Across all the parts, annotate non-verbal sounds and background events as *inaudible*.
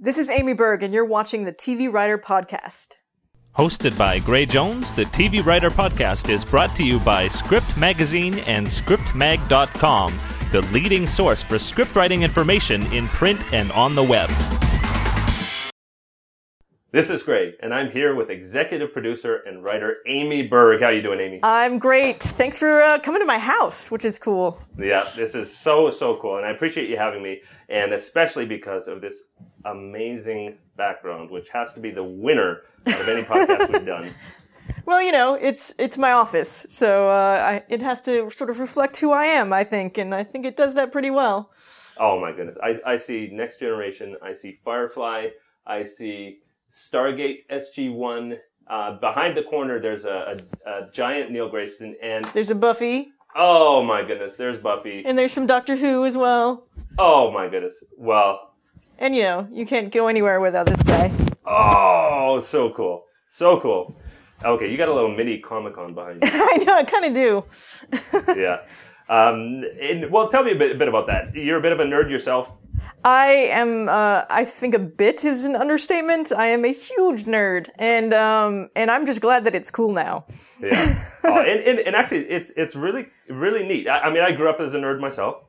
This is Amy Berg, and you're watching the TV Writer Podcast. Hosted by Gray Jones, the TV Writer Podcast is brought to you by Script Magazine and ScriptMag.com, the leading source for script writing information in print and on the web. This is Gray, and I'm here with executive producer and writer Amy Berg. How you doing, Amy? I'm great. Thanks for uh, coming to my house, which is cool. Yeah, this is so so cool, and I appreciate you having me, and especially because of this amazing background, which has to be the winner out of any podcast we've done. *laughs* Well, you know, it's it's my office, so uh, I, it has to sort of reflect who I am, I think, and I think it does that pretty well. Oh my goodness, I, I see Next Generation, I see Firefly, I see Stargate SG One. Uh, behind the corner, there's a, a, a giant Neil Grayston, and There's a Buffy, oh my goodness, there's Buffy. and there's some Doctor Who as well. Oh my goodness, well, And you know, you can't go anywhere without this guy. oh, so cool, so cool. Okay, you got a little mini Comic Con behind you. *laughs* I know, I kind of do. *laughs* yeah. Um, and, well, tell me a bit, a bit about that. You're a bit of a nerd yourself. I am. Uh, I think a bit is an understatement. I am a huge nerd, and um, and I'm just glad that it's cool now. Yeah. *laughs* oh, and, and, and actually, it's it's really really neat. I, I mean, I grew up as a nerd myself,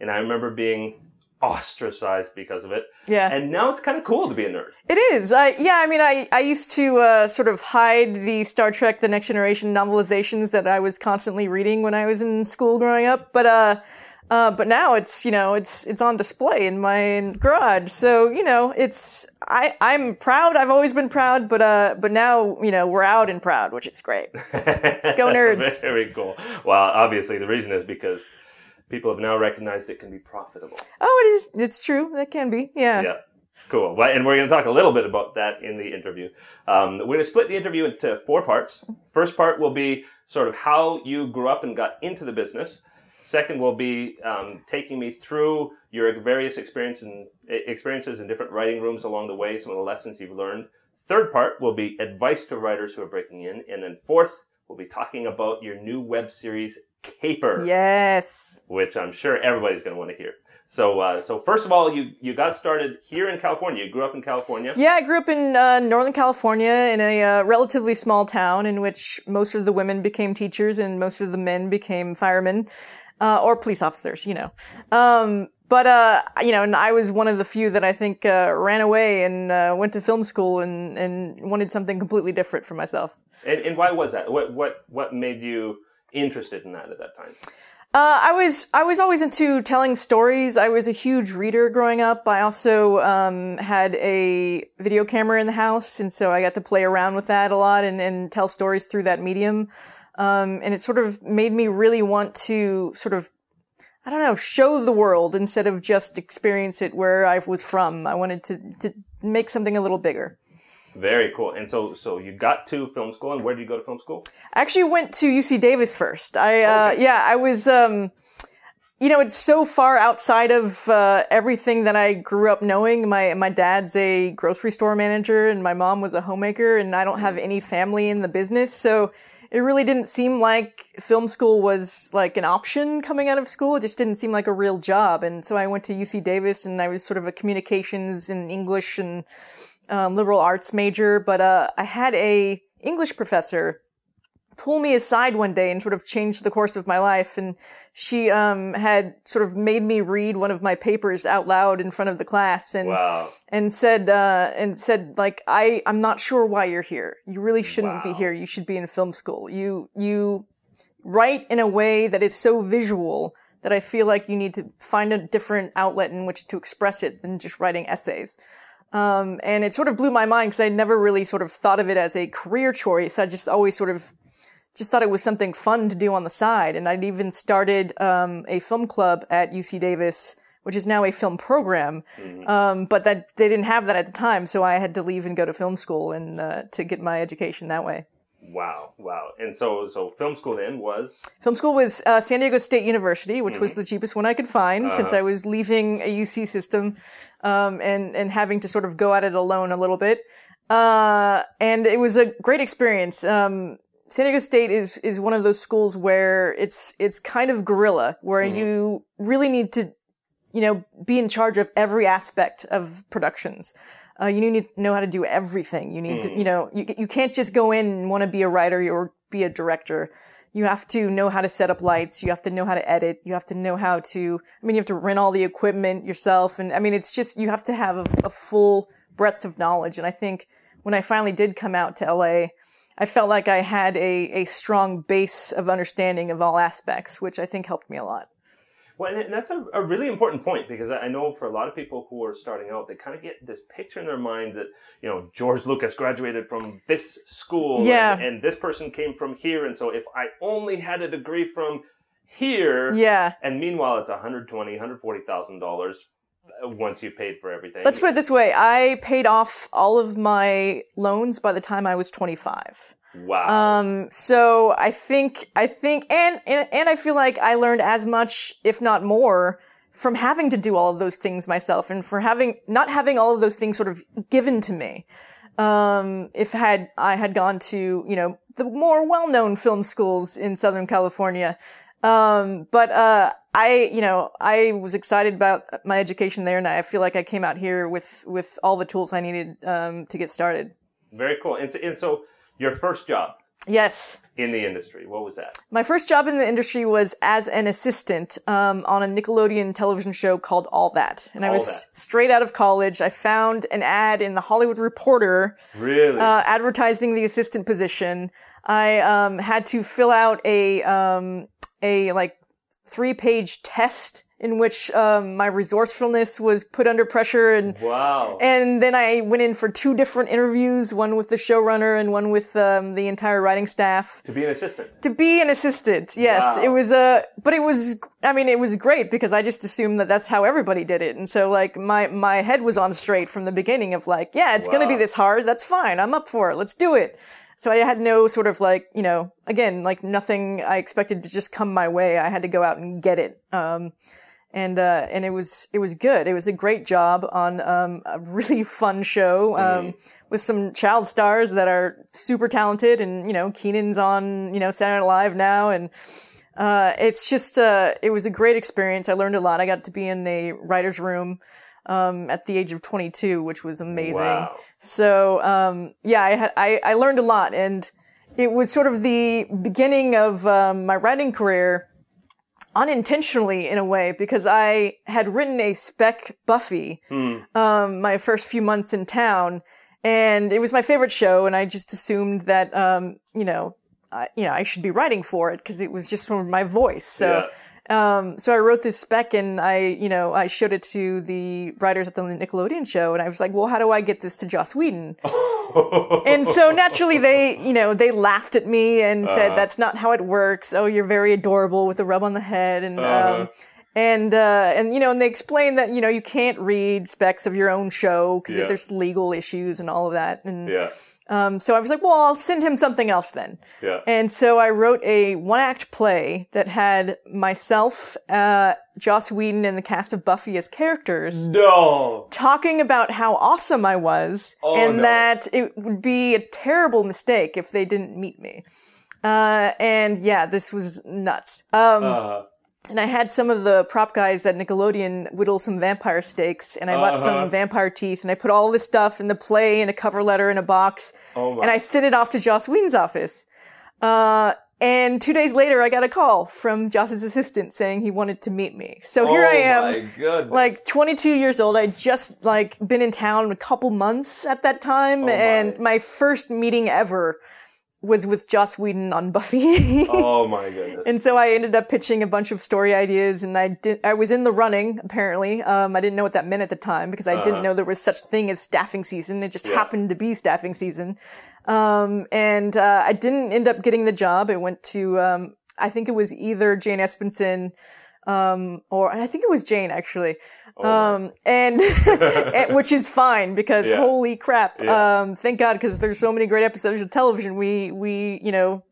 and I remember being ostracized because of it. Yeah. And now it's kind of cool to be a nerd. It is. I yeah. I mean, I I used to uh, sort of hide the Star Trek: The Next Generation novelizations that I was constantly reading when I was in school growing up, but uh. Uh, but now it's you know it's it's on display in my garage, so you know it's I I'm proud. I've always been proud, but uh but now you know we're out and proud, which is great. *laughs* Go nerds. Very cool. Well, obviously the reason is because people have now recognized it can be profitable. Oh, it is. It's true. That can be. Yeah. Yeah. Cool. Well, and we're going to talk a little bit about that in the interview. Um, we're going to split the interview into four parts. First part will be sort of how you grew up and got into the business. Second will be um, taking me through your various experience and, experiences in different writing rooms along the way, some of the lessons you've learned. Third part will be advice to writers who are breaking in. And then fourth, we'll be talking about your new web series, Caper Yes. which I'm sure everybody's going to want to hear. So, uh, so first of all, you you got started here in California. You grew up in California. Yeah, I grew up in uh, Northern California in a uh, relatively small town in which most of the women became teachers and most of the men became firemen uh, or police officers. You know. Um, but uh, you know, and I was one of the few that I think uh, ran away and uh, went to film school and and wanted something completely different for myself. And, and why was that? What what what made you interested in that at that time? Uh, I was I was always into telling stories. I was a huge reader growing up. I also um, had a video camera in the house, and so I got to play around with that a lot and, and tell stories through that medium. Um, and it sort of made me really want to sort of I don't know show the world instead of just experience it where I was from. I wanted to to make something a little bigger. Very cool. And so so you got to film school, and where did you go to film school? I actually went to UC Davis first. I uh, Okay. yeah, I was um, you know, it's so far outside of uh, everything that I grew up knowing. My my dad's a grocery store manager, and my mom was a homemaker, and I don't have any family in the business, so it really didn't seem like film school was like an option coming out of school. It just didn't seem like a real job, and so I went to UC Davis, and I was sort of a communications and English and um, liberal arts major, but uh, I had a English professor pull me aside one day and sort of change the course of my life. And she um, had sort of made me read one of my papers out loud in front of the class, and Wow. and said uh, and said like I I'm not sure why you're here. You really shouldn't be here. You should be in film school. You you write in a way that is so visual that I feel like you need to find a different outlet in which to express it than just writing essays. Um, and it sort of blew my mind because I never really sort of thought of it as a career choice. I just always sort of just thought it was something fun to do on the side. And I'd even started um, a film club at UC Davis, which is now a film program. Um, but that they didn't have that at the time, so I had to leave and go to film school and uh, to get my education that way. Wow. Wow. And so so film school then was Film school was uh, San Diego State University, which was the cheapest one I could find since I was leaving a UC system um, and and having to sort of go at it alone a little bit. Uh, and it was a great experience. Um, San Diego State is is one of those schools where it's it's kind of guerrilla, where you really need to you know, be in charge of every aspect of productions. Uh, you need to know how to do everything. You need to, you know, you, you can't just go in and want to be a writer or be a director. You have to know how to set up lights. You have to know how to edit. You have to know how to, I mean, you have to rent all the equipment yourself. And I mean, it's just, you have to have a, a full breadth of knowledge. And I think when I finally did come out to LA, I felt like I had a, a strong base of understanding of all aspects, which I think helped me a lot. Well, and that's a, a really important point because I know for a lot of people who are starting out, they kind of get this picture in their mind that, you know, George Lucas graduated from this school Yeah. and, and this person came from here. And so if I only had a degree from here, Yeah. and meanwhile it's $120,000, $140,000 uh, once you paid for everything. Let's put it this way. I paid off all of my loans by the time I was 25. Wow. Um, so I think, I think, and, and, and I feel like I learned as much, if not more, from having to do all of those things myself and for having, not having all of those things sort of given to me. Um, if had, I had gone to, you know, the more well-known film schools in Southern California. Um, but, uh, I, you know, I was excited about my education there and I feel like I came out here with, with all the tools I needed, um, to get started. Very cool. And so, and so your first job Yes. in the industry, what was that? My first job in the industry was as an assistant um, on a Nickelodeon television show called All That, and I was That. straight out of college. I found an ad in the Hollywood Reporter Really? uh, advertising the assistant position. I um, had to fill out a um, a like three page test in which um, my resourcefulness was put under pressure and wow. and then I went in for two different interviews, one with the showrunner and one with um, the entire writing staff to be an assistant. to be an assistant. Yes, Wow. it was a, but it was, I mean, it was great because I just assumed that that's how everybody did it. And so like my, my head was on straight from the beginning of like, yeah, it's going to be this hard. That's fine. I'm up for it. Let's do it. So I had no sort of like, you know, again, like nothing I expected to just come my way. I had to go out and get it. Um, and uh, and it was it was good. It was a great job on um, a really *laughs* fun show um, with some child stars that are super talented, and you know Kenan's on you know Saturday Night Live now, and uh, it's just uh, it was a great experience. I learned a lot. I got to be in a writers' room um, at the age of 22, which was amazing. Wow. So um, yeah, I had I, I learned a lot, and it was sort of the beginning of um, my writing career unintentionally in a way because I had written a spec Buffy um, my first few months in town, and it was my favorite show, and I just assumed that um, you know, I, you know, I should be writing for it because it was just from my voice. So. Um, so I wrote this spec and I, you know, I showed it to the writers at the Nickelodeon show and I was like, well, how do I get this to Joss Whedon? *laughs* and so naturally they, you know, they laughed at me and said, that's not how it works. Oh, you're very adorable with a rub on the head. And, Uh-huh. um, and, uh, and, you know, and they explained that, you know, you can't read specs of your own show because Yeah. there's legal issues and all of that. And, yeah. Um, so I was like, well, I'll send him something else then. Yeah. And so I wrote a one act play that had myself, uh, Joss Whedon and the cast of Buffy as characters no. talking about how awesome I was Oh, and no. that it would be a terrible mistake if they didn't meet me. Uh, and yeah, this was nuts. Um, Uh, and I had some of the prop guys at Nickelodeon whittle some vampire stakes, and I bought Uh-huh. some vampire teeth, and I put all this stuff in the play in a cover letter in a box, oh my. and I sent it off to Joss Whedon's office. Uh, and two days later, I got a call from Joss's assistant saying he wanted to meet me. So here I am Oh my goodness. like 22 years old. I just like been in town a couple months at that time, Oh, my. and my first meeting ever was with Joss Whedon on Buffy. oh *laughs* my goodness. and so I ended up pitching a bunch of story ideas, and I did. I was in the running apparently. Um, I didn't know what that meant at the time because I Uh-huh. didn't know there was such thing as staffing season. It just Yeah. happened to be staffing season. Um, and uh, I didn't end up getting the job. I went to um, I think it was either Jane Espenson um, or I think it was Jane actually. Oh. Um, and, *laughs* and- which is fine because Yeah. holy crap. Yeah. Um, thank God because there's so many great episodes of television we, we, you know,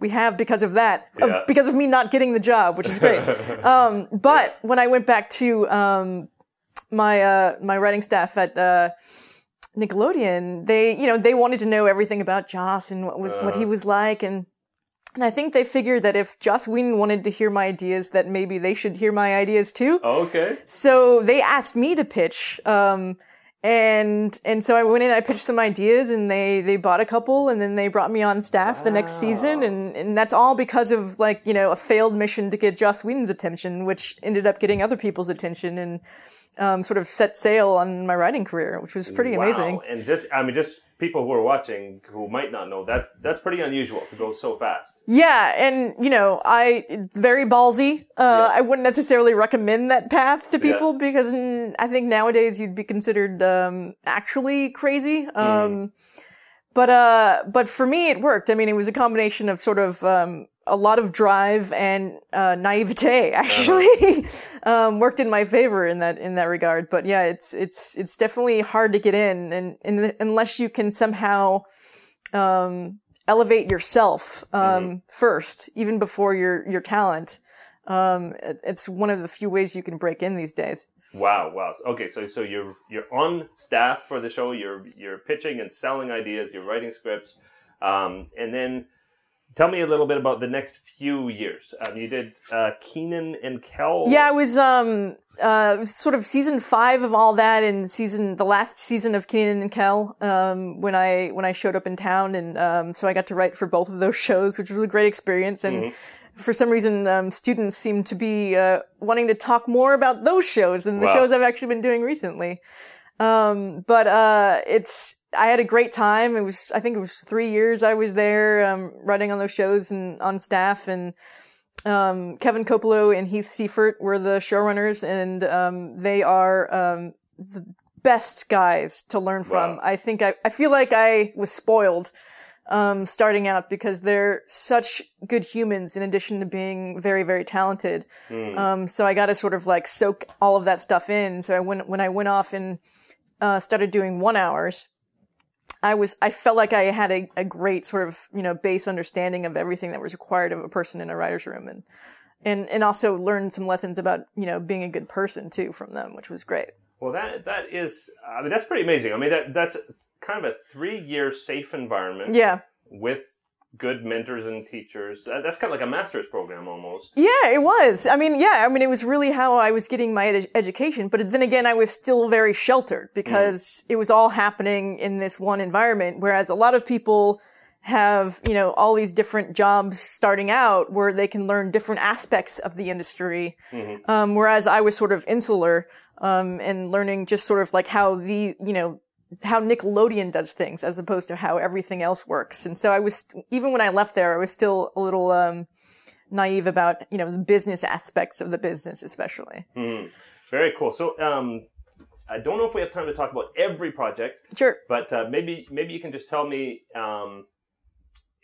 we have because of that, of- because of me not getting the job, which is great. *laughs* um, but when I went back to, um, my, uh, my writing staff at, uh, Nickelodeon, they, you know, they wanted to know everything about Joss and what was, what he Uh. was like. And And I think they figured that if Joss Whedon wanted to hear my ideas, that maybe they should hear my ideas too. Okay. So they asked me to pitch. Um, and and so I went in, I pitched some ideas, and they they bought a couple, and then they brought me on staff the next season, and and that's all because of like you know a failed mission to get Joss Whedon's attention, which ended up getting other people's attention, and um, sort of set sail on my writing career, which was pretty amazing. Wow. And just, I mean, just people who are watching who might not know that that's pretty unusual to go so fast. Yeah, and you know, I very ballsy. Uh, Yeah. I wouldn't necessarily recommend that path to Yeah. people because mm, I think nowadays you'd be considered um, actually crazy. Um, But uh, but for me, it worked. I mean, it was a combination of sort of um, a lot of drive and uh, naivete. *laughs* Actually, um, worked in my favor in that in that regard. But yeah, it's it's it's definitely hard to get in, and, and unless you can somehow um, elevate yourself um, first, even before your your talent. Um, it- it's one of the few ways you can break in these days. Wow, wow. Okay, so so you're you're on staff for the show. You're you're pitching and selling ideas. You're writing scripts, um, and then tell me a little bit about the next few years. Um, you did uh, Kenan and Kel. Yeah, it was um uh it was sort of season five of all that, and season the last season of Kenan and Kel. Um, when I when I showed up in town, and um, so I got to write for both of those *laughs* shows, which was a great experience. And for some reason, um, students seem to be uh, wanting to talk more about those shows than the Wow. shows I've actually been doing recently. Um, but uh, it's I had a great time. It was I think it was three years I was there um, writing on those shows and on staff and um, Kevin Kopelow and Heath Seifert were the showrunners, and um, they are um, the best guys to learn from. Wow. I think I, I feel like I was spoiled um, starting out because they're such good humans in addition to being very, very talented. Um, so I got to sort of like soak all of that stuff in. So I went, when I went off and uh, started doing one hours, I was I felt like I had a, a great sort of you know base understanding of everything that was required of a person in a writer's room and and and also learned some lessons about you know being a good person too from them, which was great. Well, that that is. I mean, that's pretty amazing. I mean, that that's kind of a three-year safe environment Yeah, with good mentors and teachers. That's kind of like a master's program almost. yeah, it was. I mean, yeah, I mean, it was really how I was getting my ed- education. But then again, I was still very sheltered because it was all happening in this one environment. Whereas a lot of people have you know all these different jobs starting out where they can learn different aspects of the industry um, whereas i was sort of insular um, and learning just sort of like how the you know how nickelodeon does things as opposed to how everything else works and so i was even when i left there i was still a little um, naive about you know the business aspects of the business especially Very cool. So, um, I don't know if we have time to talk about every project, sure but uh, maybe maybe you can just tell me um,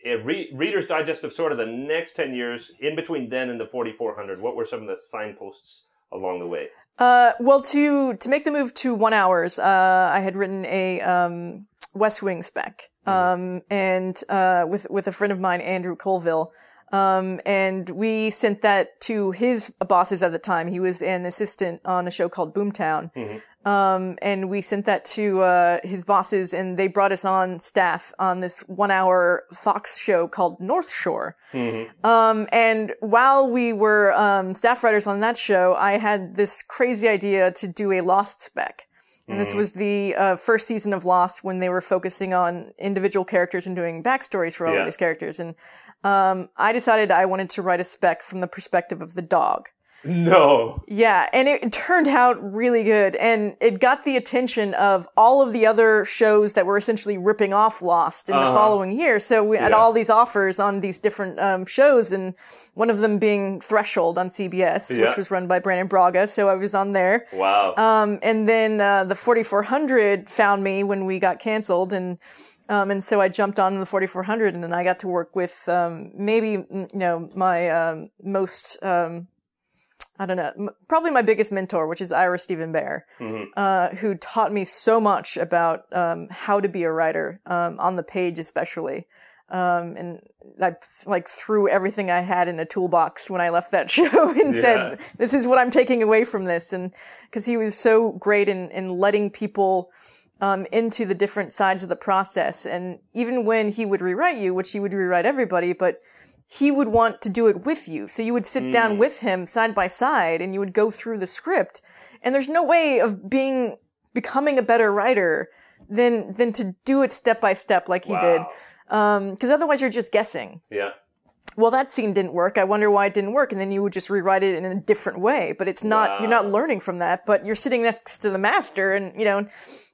a re- Reader's Digest of sort of the next ten years in between then and the 4400. What were some of the signposts along the way? Uh, well, to to make the move to one hours, uh, I had written a um, West Wing spec, um, and uh, with with a friend of mine, Andrew Colville, um, and we sent that to his bosses at the time. He was an assistant on a show called Boomtown, um, and we sent that to uh, his bosses, and they brought us on staff on this one-hour Fox show called North Shore. Um, and while we were um, staff writers on that show, I had this crazy idea to do a Lost spec. And this was the uh, first season of Lost when they were focusing on individual characters and doing backstories for all Yeah. of these characters. And um, I decided I wanted to write a spec from the perspective of the dog. No. Yeah, and it turned out really good, and it got the attention of all of the other shows that were essentially ripping off Lost in the Uh-huh. following year. So we had Yeah. all these offers on these different um, shows, and one of them being Threshold on CBS, Yeah. which was run by Brannon Braga. So I was on there. Wow. Um, and then uh, the 4400 found me when we got canceled, and um, and so I jumped on the 4400, and then I got to work with um, maybe you know my um, most um, I don't know m- probably my biggest mentor, which is Ira Steven Behr, uh, who taught me so much about um, how to be a writer um, on the page, especially. Um, and I like threw everything I had in a toolbox when I left that *laughs* show and Yeah. said, "This is what I'm taking away from this." And because he was so great in in letting people um, into the different sides of the process, and even when he would rewrite you, which he would rewrite everybody, but he would want to do it with you. So you would sit down Mm. with him side by side and you would go through the script. And there's no way of being, becoming a better writer than, than to do it step by step like he did. Um, cause otherwise you're just guessing. Yeah. Well, that scene didn't work. I wonder why it didn't work. And then you would just rewrite it in a different way. But it's not, you're not learning from that, but you're sitting next to the master and, you know,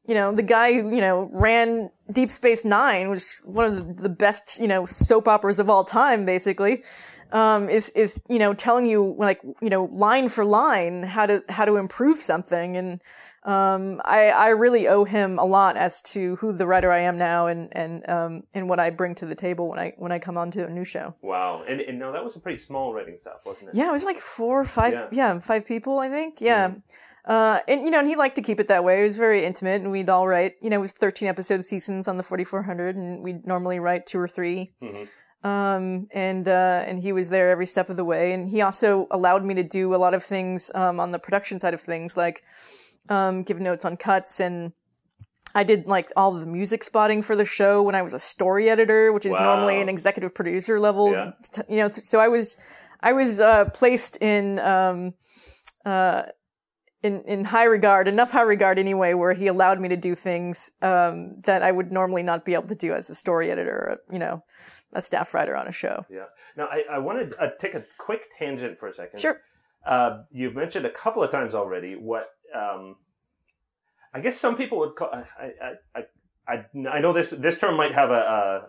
you know, the guy who, you know, ran Deep Space Nine, which is one of the, best, you know, soap operas of all time, basically, um, is, is, you know, telling you, like, you know, line for line how to, how to improve something. And, um, I, I really owe him a lot as to who the writer I am now and, and, um, and what I bring to the table when I, when I come onto a new show. Wow. And, and no, that was a pretty small writing staff, wasn't it? Yeah, it was like four or five, Yeah. yeah, five people, I think. Yeah. Uh, and, you know, and he liked to keep it that way. It was very intimate and we'd all write, you know, it was 13 episode seasons on the 4400 and we'd normally write two or 3 Mhm. Um, and, uh, and he was there every step of the way. And he also allowed me to do a lot of things, um, on the production side of things, like, um, give notes on cuts and, I did like all the music spotting for the show when I was a story editor, which is Wow. normally an executive producer level. Yeah. You know, so I was, I was uh, placed in, um, uh, in in high regard, enough high regard anyway, where he allowed me to do things um, that I would normally not be able to do as a story editor, or, you know, a staff writer on a show. Yeah. Now, I, I want to uh, take a quick tangent for a second. Sure. Uh, you've mentioned a couple of times already what um, I guess some people would call. I, I, I, I, I know this this term might have a,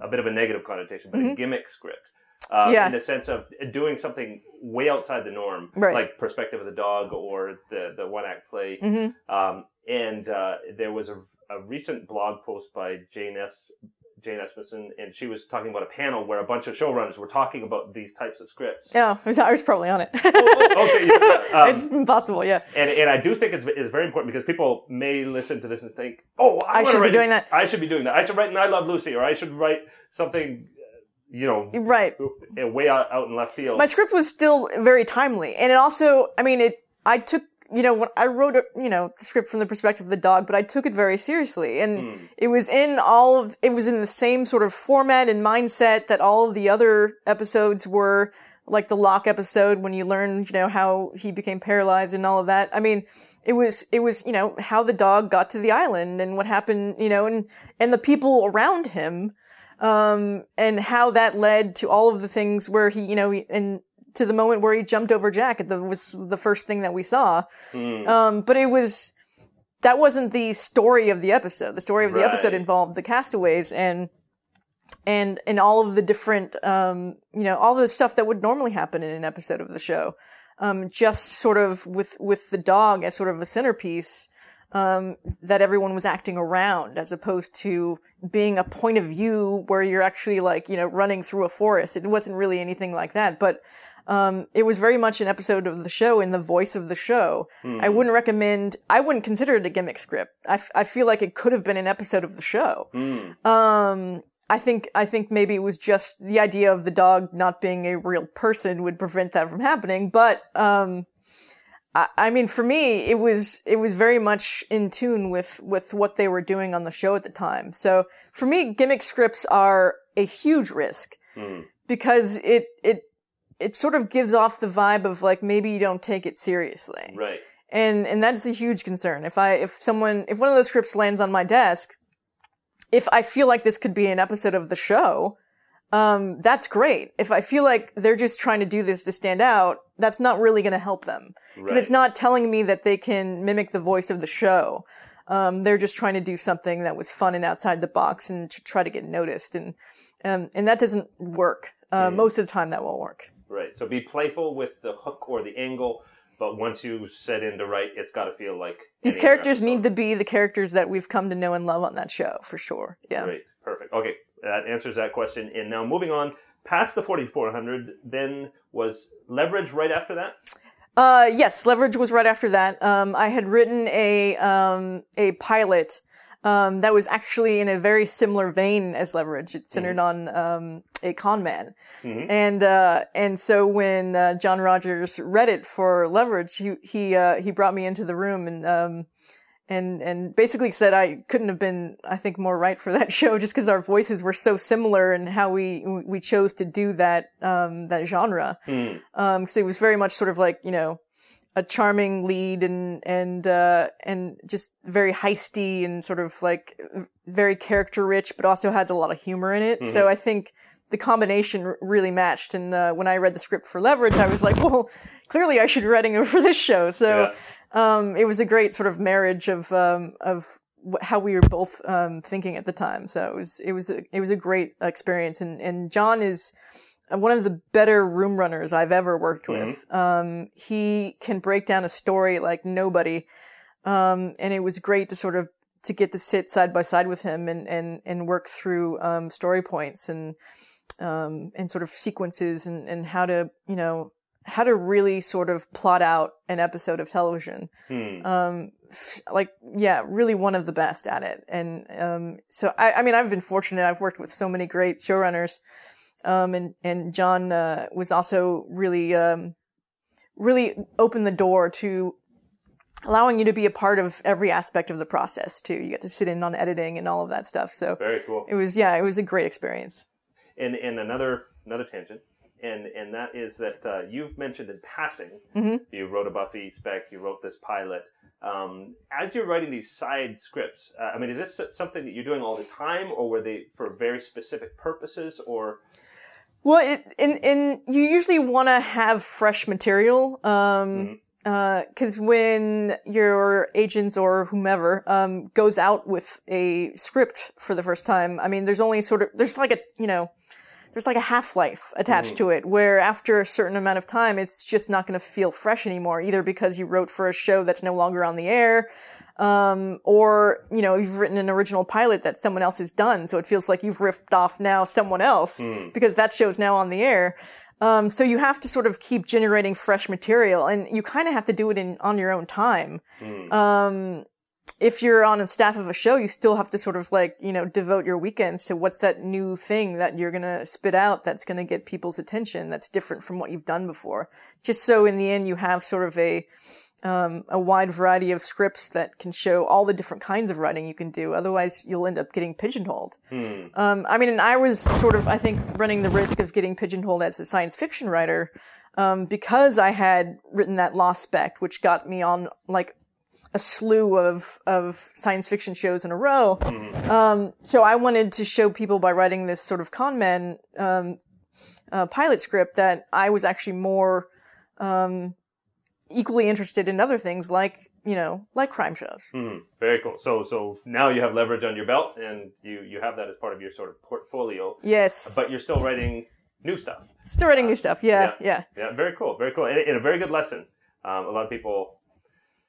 a, a bit of a negative connotation, but a Mhm. gimmick script. Um, Yeah. In the sense of doing something way outside the norm, Right. like Perspective of the Dog or the, the one act play. hmm Um, and uh, there was a, a recent blog post by Jane S. Jane Espenson, and she was talking about a panel where a bunch of showrunners were talking about these types of scripts. Yeah, I was, I was probably on it. oh, okay, did that. *laughs* Um, it's impossible. Yeah. And and I do think it's, it's very important because people may listen to this and think, oh, I, I should be doing it. that. I should be doing that. I should write I Love Lucy, or I should write something, you know, Right. uh, way out, out in left field. my script was still very timely and it also i mean it i took you know when i wrote you know the script from the perspective of the dog but i took it very seriously and Hmm. it was in all of it was in the same sort of format and mindset that all of the other episodes were like the Locke episode when you learn you know how he became paralyzed and all of that i mean it was it was you know how the dog got to the island and what happened you know and and the people around him um, and how that led to all of the things where he, you know, he, and to the moment where he jumped over Jack. It was the first thing that we saw. Hmm. Um, but it was that wasn't the story of the episode. The story of the episode involved the castaways and and and all of the different, um, you know, all the stuff that would normally happen in an episode of the show. Um, just sort of with with the dog as sort of a centerpiece um, that everyone was acting around as opposed to being a point of view where you're actually like, you know, running through a forest. It wasn't really anything like that, but, um, it was very much an episode of the show in the voice of the show. I wouldn't recommend, I wouldn't consider it a gimmick script. I, f- I feel like it could have been an episode of the show. Hmm. Um, I think I think maybe it was just the idea of the dog not being a real person would prevent that from happening. But um, I, I mean, for me, it was it was very much in tune with with what they were doing on the show at the time. So for me, gimmick scripts are a huge risk Hmm. because it it it sort of gives off the vibe of like maybe you don't take it seriously Right. and and that's a huge concern. If I if someone if one of those scripts lands on my desk, if I feel like this could be an episode of the show, um, that's great. If I feel like they're just trying to do this to stand out, that's not really going to help them because Right. it's not telling me that they can mimic the voice of the show. Um, they're just trying to do something that was fun and outside the box and to try to get noticed, and um, and that doesn't work. Uh, Most of the time, that won't work. Right. So be playful with the hook or the angle, but once you set in to write, it's got to feel like These characters need to be the characters that we've come to know and love on that show for sure. Yeah. Great. Perfect. Okay. That answers that question. And now moving on past the 4400, then was leverage right after that? Uh, yes, Leverage was right after that. Um, I had written a um, a pilot um, that was actually in a very similar vein as Leverage. It centered on um, a con man, Mhm. and uh, and so when uh, John Rogers read it for Leverage, he he uh, he brought me into the room and um, and and basically said I couldn't have been I think more right for that *laughs* show just because our voices were so similar and how we we chose to do that um, that genre because um, it was very much sort of like you know a charming lead and and uh, and just very heisty and sort of like very character rich, but also had a lot of humor in it. So I think the combination really matched. And uh, when I read the script for Leverage, I was like, *laughs* well, clearly I should be writing it *laughs* for this show. So um, it was a great sort of marriage of um, of how we were both um, thinking at the time. So it was it was a, it was a great experience. And and John is one of the better room runners I've ever worked with. Um, he can break down a story like nobody. Um, and it was great to sort of to get to sit side by side with him and and and work through um, story points and um, and sort of sequences and and how to you know how to really sort of plot out an episode of television. Hmm. Um, like yeah, really one of the best at it. And um, so I, I mean, I've been fortunate. I've worked with so many great showrunners. Um, and and John uh, was also really um, really opened the door to allowing you to be a part of every aspect of the process too. You get to sit in on editing and all of that stuff. So Very cool. it was yeah, it was a great experience. And and another another tangent, and and that is that uh, you've mentioned in passing. Mhm. You wrote a Buffy spec. You wrote this pilot. Um, as you're writing these side scripts, uh, I mean, is this something that you're doing all the time, or were they for very specific purposes, or Well, it, and and you usually want to have fresh material, um, because when your agents or whomever um, goes out with a script for the first time, I mean, there's only sort of there's like a you know there's like a half life attached to it, where after a certain amount of time, it's just not going to feel fresh anymore, either because you wrote for a show that's no longer on the air. Um, or, you know, you've written an original pilot that someone else has done, so it feels like you've ripped off now someone else because that show's now on the air. Um, so you have to sort of keep generating fresh material, and you kind of have to do it in on your own time. Um, if you're on a staff of a show, you still have to sort of like you know devote your weekends to what's that new thing that you're gonna spit out that's gonna get people's attention that's different from what you've done before. Just so in the end you have sort of a um, a wide variety of scripts that can show all the different kinds of writing you can do. Otherwise, you'll end up getting pigeonholed. Um, I mean, and I was sort of, I think, running the risk of getting pigeonholed as a science fiction writer um, because I had written that Lost Spec, which got me on like a slew of of science fiction shows in a row. Um, so I wanted to show people by writing this sort of con man um, uh, pilot script that I was actually more um, equally interested in other things like you know like crime shows. Hmm, very cool. So so now you have leverage on your belt, and you you have that as part of your sort of portfolio. Yes, But you're still writing new stuff. still writing new stuff. Yeah, yeah. Yeah, very cool, very cool, and, and a very good lesson. Um, a lot of people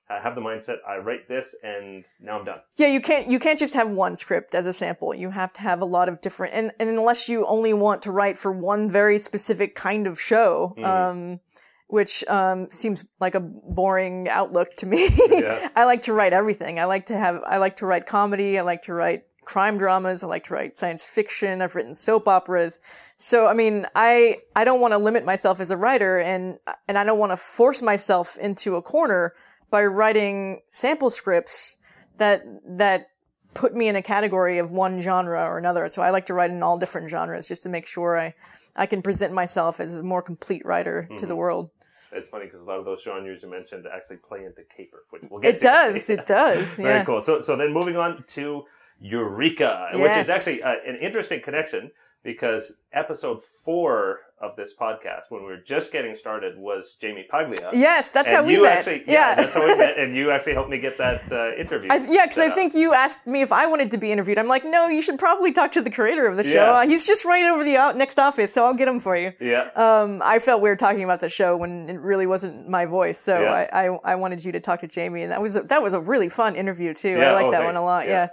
uh, have the mindset: I write this, and now I'm done. Yeah, you can't you can't just have one script as a sample. You have to have a lot of different and, and unless you only want to write for one very specific kind of show, um, which um, seems like a boring outlook to me. Yeah. *laughs* I like to write everything. I like to have I like to write comedy, I like to write crime dramas, I like to write science fiction, I've written soap operas. So I mean, I I don't want to limit myself as a writer and and I don't want to force myself into a corner by writing sample scripts that that put me in a category of one genre or another. So I like to write in all different genres just to make sure I I can present myself as a more complete writer to the world. It's funny because a lot of those genres you mentioned actually play into caper, which we'll get It to. does. It *laughs* does. Very cool. So, so then moving on to Eureka, which is actually uh, an interesting connection because episode four of this podcast, when we were just getting started, was Jamie Paglia. Yes, that's and how we you met. Actually, yeah, yeah. that's how we *laughs* met, and you actually helped me get that uh, interview. I, yeah, because I up. think you asked me if I wanted to be interviewed. I'm like, no, you should probably talk to the creator of the show. Yeah. Uh, he's just right over the out- next office, so I'll get him for you. Yeah. Um, I felt weird talking about the show when it really wasn't my voice, so Yeah. I, I I wanted you to talk to Jamie, and that was a, that was a really fun interview too. I like oh, that one a lot. Yeah.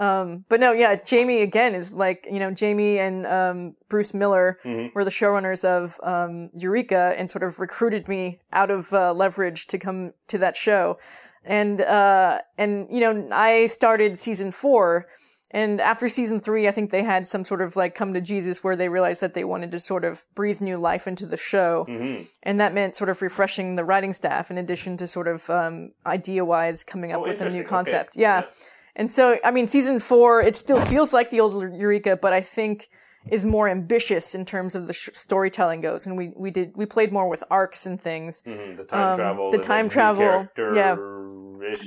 Um, but no, yeah, Jamie again is like you know Jamie and um, Bruce Miller Mm-hmm. were the showrunners of um, Eureka and sort of recruited me out of uh, Leverage to come to that show, and uh, and you know I started season four and after season three, I think they had some sort of like come to Jesus where they realized that they wanted to sort of breathe new life into the show. Mm-hmm. And that meant sort of refreshing the writing staff in addition to sort of um, idea wise coming up Oh, with a new concept. Okay. Yeah. Yeah. And so, I mean, season four, it still feels like the old Eureka, but I think is more ambitious in terms of the sh- storytelling goes. And we, we did, we played more with arcs and things. Mhm, The time Um, travel. the time travel, yeah.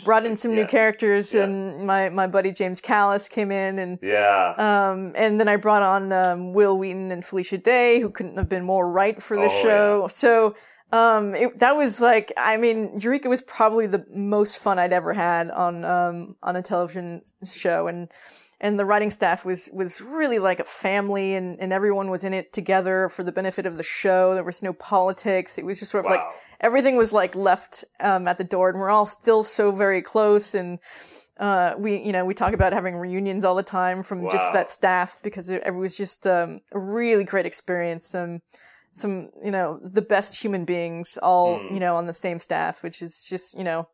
Brought in some Yeah. new characters Yeah. and my, my buddy James Callis came in and, Yeah. um, and then I brought on um, Wil Wheaton and Felicia Day, who couldn't have been more right for the Oh, show. So um, it, that was like, I mean, Eureka was probably the most fun I'd ever had on um, on a television show, and and the writing staff was was really like a family, and and everyone was in it together for the benefit of the show. There was no politics. It was just sort of like everything was like left um, at the door, and we're all still so very close and uh, we, you know, we talk about having reunions all the time from just that staff because it, it was just um, a really great experience. Um, some, you know, the best human beings all, Mm. you know, on the same staff, which is just, you know,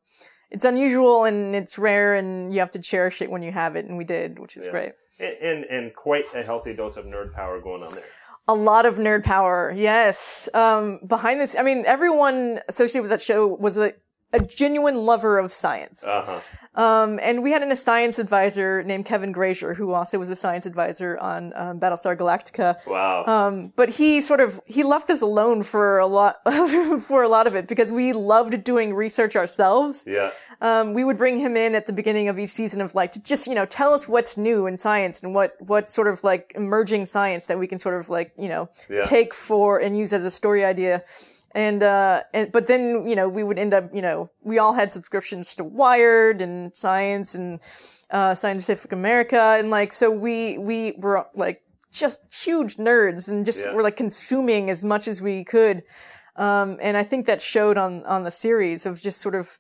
it's unusual and it's rare and you have to cherish it when you have it. And we did, which was Yeah. great. and, and and quite a healthy dose of nerd power going on there. A lot of nerd power. Yes. Um, behind this, I mean, everyone associated with that show was a, a genuine lover of science. Uh huh. Um, and we had an, a science advisor named Kevin Grazier, who also was a science advisor on um, Battlestar Galactica. Wow. Um, but he sort of he left us alone for a lot *laughs* for a lot of it because we loved doing research ourselves. yeah. Um, we would bring him in at the beginning of each season of like to just you know tell us what's new in science and what what sort of like emerging science that we can sort of like you know Yeah. take for and use as a story idea. And, uh, and, but then, you know, we would end up, you know, we all had subscriptions to Wired and Science and, uh, Scientific America. And like, so we, we were like just huge nerds and just Yeah. were like consuming as much as we could. Um, and I think that showed on, on the series of just sort of,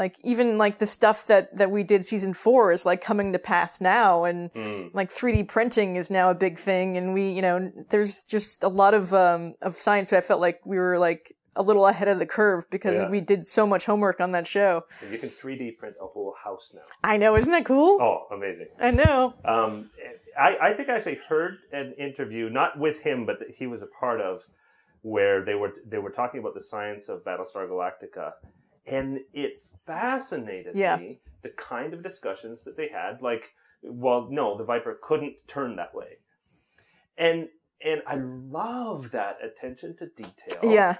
like even like the stuff that that we did season four is like coming to pass now and Mm. like 3d printing is now a big thing and we you know there's just a lot of um of science i felt like we were like a little ahead of the curve because Yeah. we did so much homework on that show And you can 3D print a whole house now. i know isn't that cool Oh, amazing. i know Um, I, I think I actually heard an interview, not with him, but that he was a part of, where they were they were talking about the science of Battlestar Galactica, and it fascinated Yeah. me the kind of discussions that they had. Like, well, no, the Viper couldn't turn that way, and and I love that attention to detail yeah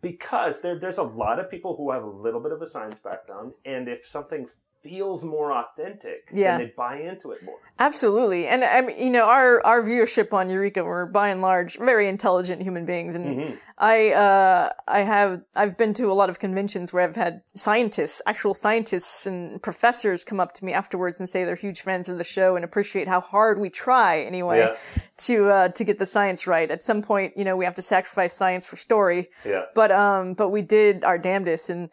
because there, there's a lot of people who have a little bit of a science background, and if something feels more authentic, Yeah. then they buy into it more. absolutely and i mean you know our our viewership on eureka were by and large very intelligent human beings and Mhm. I uh I have I've been to a lot of conventions where I've had scientists, actual scientists and professors come up to me afterwards and say they're huge fans of the show and appreciate how hard we try anyway Yeah. to uh to get the science right. At some point, you know, we have to sacrifice science for story, Yeah. but um but we did our damnedest and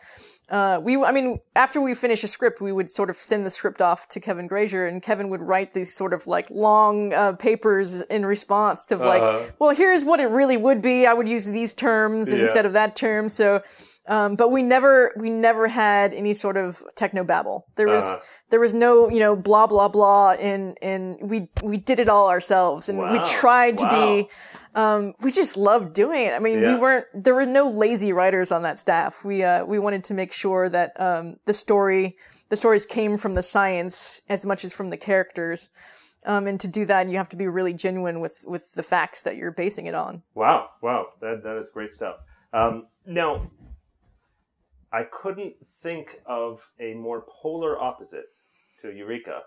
uh, we, I mean, after we finish a script, we would sort of send the script off to Kevin Grazier, and Kevin would write these sort of like long uh, papers in response to like, Uh-huh. well, here's what it really would be. I would use these terms Yeah. instead of that term. So, um, but we never, we never had any sort of techno babble. There was, Uh-huh. there was no, you know, blah blah blah, and and we we did it all ourselves, and we tried to Wow. be. Um, we just loved doing it. I mean, Yeah. we weren't. There were no lazy writers on that staff. We uh, we wanted to make sure that um, the story, the stories came from the science as much as from the characters. Um, and to do that, you have to be really genuine with with the facts that you're basing it on. Wow, wow, that that is great stuff. Um, now, I couldn't think of a more polar opposite to Eureka.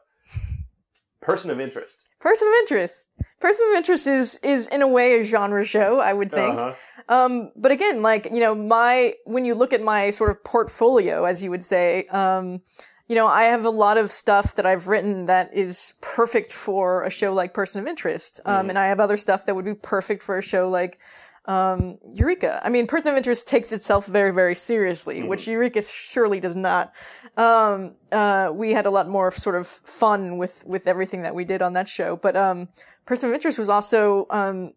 Person of interest. Person of interest. Person of interest is is in a way a genre show, I would think. Uh-huh. Um, but again, like, you know, my, when you look at my sort of portfolio, as you would say, um, you know, I have a lot of stuff that I've written that is perfect for a show like Person of Interest. Um, and I have other stuff that would be perfect for a show like, um, Eureka. I mean, Person of Interest takes itself very, very seriously, which Eureka surely does not. Um, uh, we had a lot more sort of fun with, with everything that we did on that show. But, um, Person of Interest was also, um,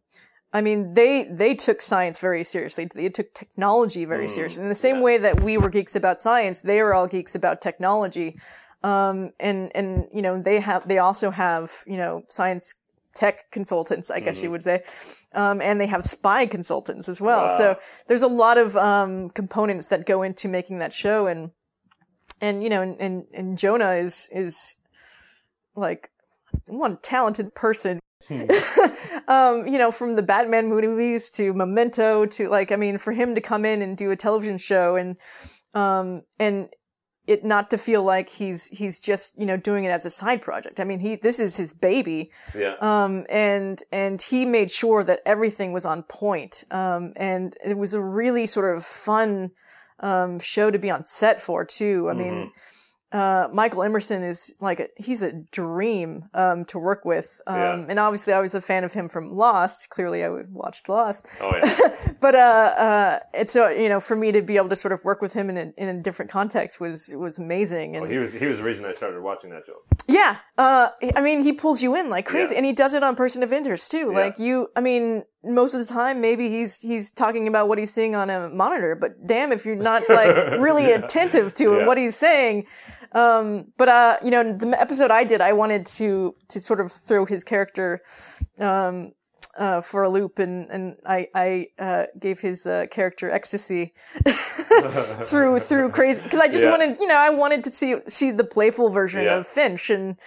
I mean, they they took science very seriously. They took technology very seriously. In the same yeah. way that we were geeks about science, they were all geeks about technology. Um, and, and, you know, they have, they also have, you know, science tech consultants, I guess you would say. Um, and they have spy consultants as well. Wow. So there's a lot of, um, components that go into making that show. And, and, you know, and, and, and Jonah is, is like one talented person. *laughs* um, you know, from the Batman movies to Memento to like, I mean, for him to come in and do a television show and, um, and it not to feel like he's, he's just, you know, doing it as a side project. I mean, he, this is his baby. Yeah. Um, and, and he made sure that everything was on point. Um, and it was a really sort of fun, um, show to be on set for too. I mean, uh, Michael Emerson is like a, he's a dream um, to work with, um, Yeah. and obviously I was a fan of him from Lost. Clearly, I watched Lost, oh yeah. *laughs* but uh, uh, it's uh, you know for me to be able to sort of work with him in a, in a different context was was amazing. And Well, he was he was the reason I started watching that show. yeah, uh, I mean, he pulls you in like crazy, Yeah. and he does it on Person of Interest too. Yeah. Like you, I mean, most of the time, maybe he's he's talking about what he's seeing on a monitor, but damn, if you're not like *laughs* really attentive to what he's saying. Um, but uh, you know, the episode I did, I wanted to to sort of throw his character, um. Uh, for a loop, and and I I uh, gave his uh, character ecstasy *laughs* through through crazy because I just Yeah. wanted you know I wanted to see see the playful version Yeah. of Finch, and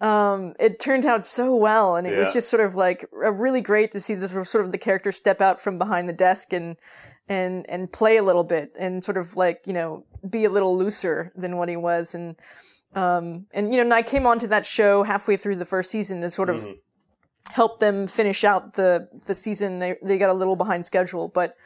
um, it turned out so well, and it was just sort of like uh, really great to see the sort of the character step out from behind the desk and and and play a little bit and sort of like you know be a little looser than what he was, and um, and you know and I came onto that show halfway through the first season to sort of Mm-hmm. help them finish out the the season. They they got a little behind schedule, but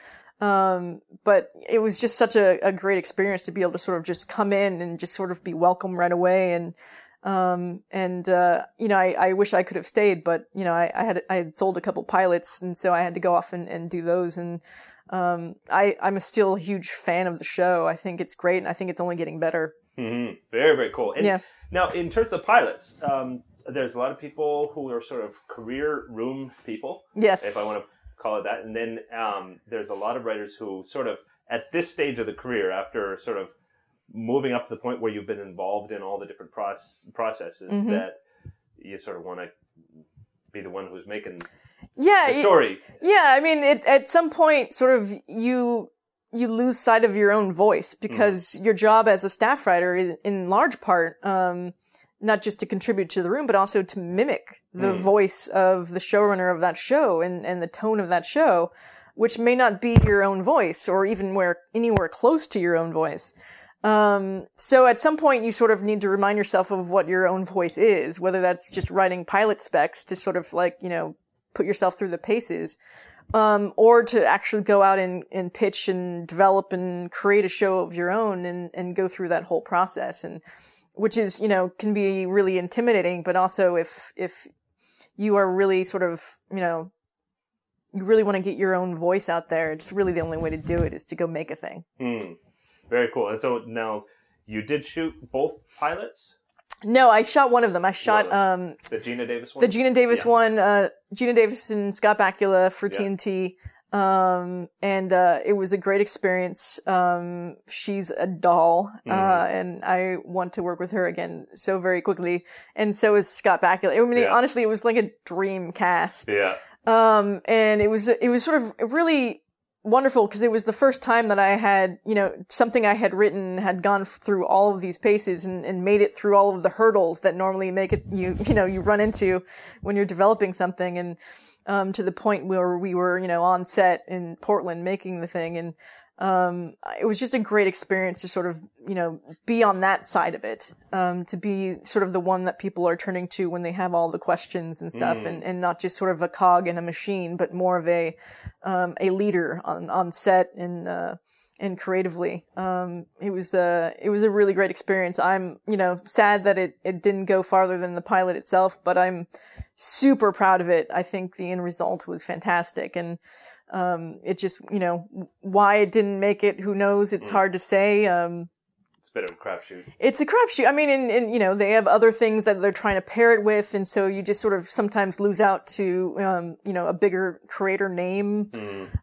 um, but it was just such a, a great experience to be able to sort of just come in and just sort of be welcome right away and um, and uh, you know I, I wish I could have stayed, but you know I, I had I had sold a couple pilots and so I had to go off and, and do those and um, I I'm still a huge fan of the show. I think it's great and I think it's only getting better. hmm Very, very cool. And Yeah. Now, in terms of the pilots, um, there's a lot of people who are sort of career room people, Yes. if I want to call it that. And then um, there's a lot of writers who sort of, at this stage of the career, after sort of moving up to the point where you've been involved in all the different proce- processes, Mhm. that you sort of want to be the one who's making yeah. the story. Yeah, I mean, it, at some point, sort of, you you lose sight of your own voice because your job as a staff writer, is, in large part, um, not just to contribute to the room, but also to mimic the Mm. voice of the showrunner of that show and, and the tone of that show, which may not be your own voice or even where anywhere close to your own voice. Um, so at some point you sort of need to remind yourself of what your own voice is, whether that's just writing pilot specs to sort of like, you know, put yourself through the paces, um, or to actually go out and, and pitch and develop and create a show of your own and, and go through that whole process. And which is, you know, can be really intimidating, but also if, if you are really sort of, you know, you really want to get your own voice out there, it's really the only way to do it is to go make a thing. Hmm. Very cool. And so now you did shoot both pilots, No, I shot one of them. I shot, um, the Geena Davis one. the Geena Davis Yeah. one, uh, Geena Davis and Scott Bakula for Yeah. TNT. Um, and, uh, it was a great experience. Um, she's a doll, uh, Mm-hmm. and I want to work with her again so very quickly. And so is Scott Bakula. I mean, Yeah. honestly, it was like a dream cast. Yeah. Um, and it was, it was sort of really wonderful because it was the first time that I had, you know, something I had written had gone through all of these paces and, and made it through all of the hurdles that normally make it, you, *laughs* you know, you run into when you're developing something and, um, to the point where we were, you know, on set in Portland making the thing. And, um, it was just a great experience to sort of, you know, be on that side of it, um, to be sort of the one that people are turning to when they have all the questions and stuff, and, and not just sort of a cog in a machine, but more of a, um, a leader on, on set and, uh, and creatively. Um, it was a, it was a really great experience. I'm, you know, sad that it, it didn't go farther than the pilot itself, but I'm super proud of it. I think the end result was fantastic. And, um, it just, you know, why it didn't make it, who knows? It's hard to say. Um, It's a bit of a crapshoot. it's a crapshoot. I mean, and, and you know, they have other things that they're trying to pair it with, and so you just sort of sometimes lose out to, um, you know, a bigger creator name.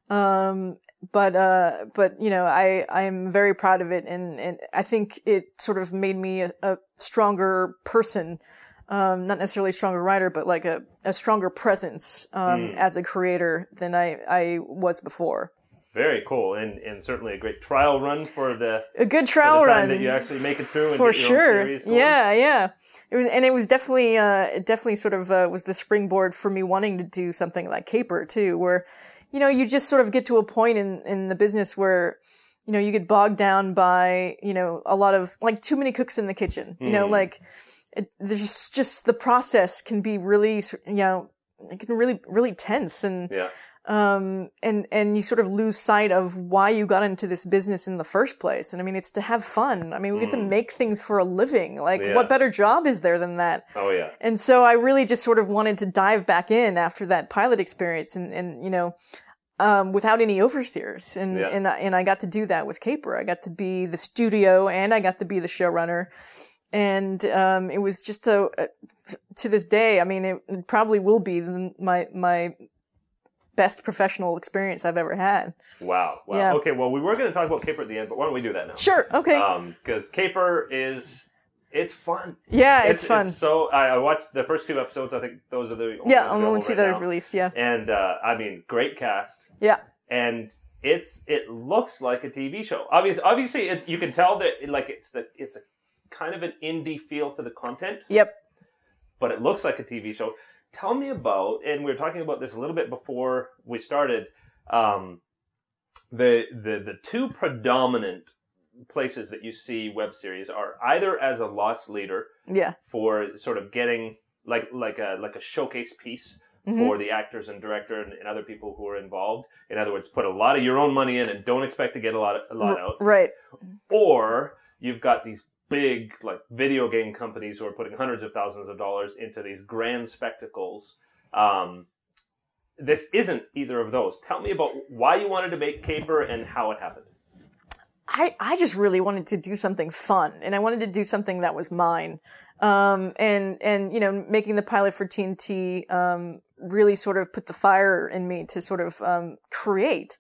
Um, but uh, but you know, I I am very proud of it, and and I think it sort of made me a, a stronger person. Um, not necessarily a stronger writer, but like a, a stronger presence um, as a creator than I, I was before. Very cool, and and certainly a great trial run for the A good trial run that you actually make it through and for get your own sure. Yeah, yeah. It was, and it was definitely, uh, it definitely sort of uh, was the springboard for me wanting to do something like Caper too, where, you know, you just sort of get to a point in in the business where, you know, you get bogged down by, you know, a lot of like too many cooks in the kitchen. You know, Mm. like it, there's just the process can be really, you know, it can really really tense and Yeah. um, and and you sort of lose sight of why you got into this business in the first place. And I mean, it's to have fun. I mean, we get to make things for a living. Like, Mm. Yeah. what better job is there than that? Oh yeah. And so I really just sort of wanted to dive back in after that pilot experience, and and you know. Um, without any overseers, and Yeah. and I, and I got to do that with Caper. I got to be the studio, and I got to be the showrunner, and um, it was just a, a to this day. I mean, it, it probably will be the, my my best professional experience I've ever had. Wow. Wow. Yeah. Okay. Well, we were going to talk about Caper at the end, but why don't we do that now? Sure. Okay. Because Caper is it's fun. yeah, it's, fun. so I, I watched the first two episodes. I think those are the only yeah, ones on the available only two right that now. I've released. Yeah. And uh, I mean, great cast. Yeah. and it's it looks like a TV show. Obviously, obviously, it, you can tell that it, like it's the it's a kind of an indie feel to the content, Yep. but it looks like a TV show. Tell me about, and we were talking about this a little bit before we started. Um, the the the two predominant places that you see web series are either as a loss leader Yeah. for sort of getting like like a like a showcase piece Mhm. for the actors and director and, and other people who are involved. In other words, put a lot of your own money in and don't expect to get a lot a lot out. Right. Or you've got these big like video game companies who are putting hundreds of thousands of dollars into these grand spectacles. Um, this isn't either of those. Tell me about why you wanted to make Caper and how it happened. I, I just really wanted to do something fun and I wanted to do something that was mine. Um, and, and, you know, making the pilot for TNT, um, really sort of put the fire in me to sort of, um, create.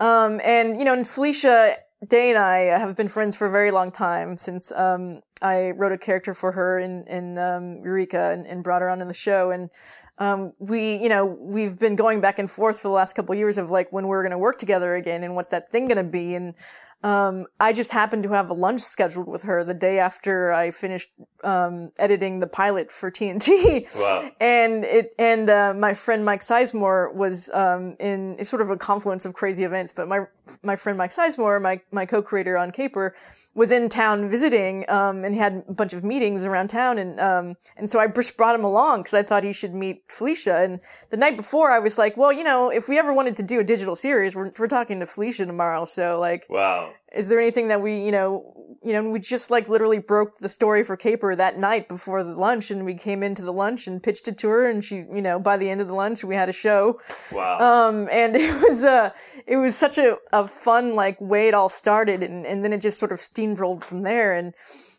Um, and, you know, and Felicia Day and I have been friends for a very long time since, um, I wrote a character for her in, in, um, Eureka and, and brought her on in the show. And, um, we, you know, we've been going back and forth for the last couple of years of like when we're going to work together again and what's that thing going to be. And, um, I just happened to have a lunch scheduled with her the day after I finished, um, editing the pilot for TNT. Wow. And it, and, uh, my friend Mike Sizemore was, um, in sort of a confluence of crazy events, but my, my friend Mike Sizemore, my, my co-creator on Caper, was in town visiting, um, and had a bunch of meetings around town, and um, and so I just brought him along because I thought he should meet Felicia. And the night before, I was like, well, you know, if we ever wanted to do a digital series, we're we're talking to Felicia tomorrow, so like, Wow. Is there anything that we, you know, you know, we just like literally broke the story for Caper that night before the lunch, and we came into the lunch and pitched it to her, and she, you know, by the end of the lunch, we had a show. Wow. Um, and *laughs* it was uh it was such a, a fun like way it all started, and and then it just sort of steamrolled from there, and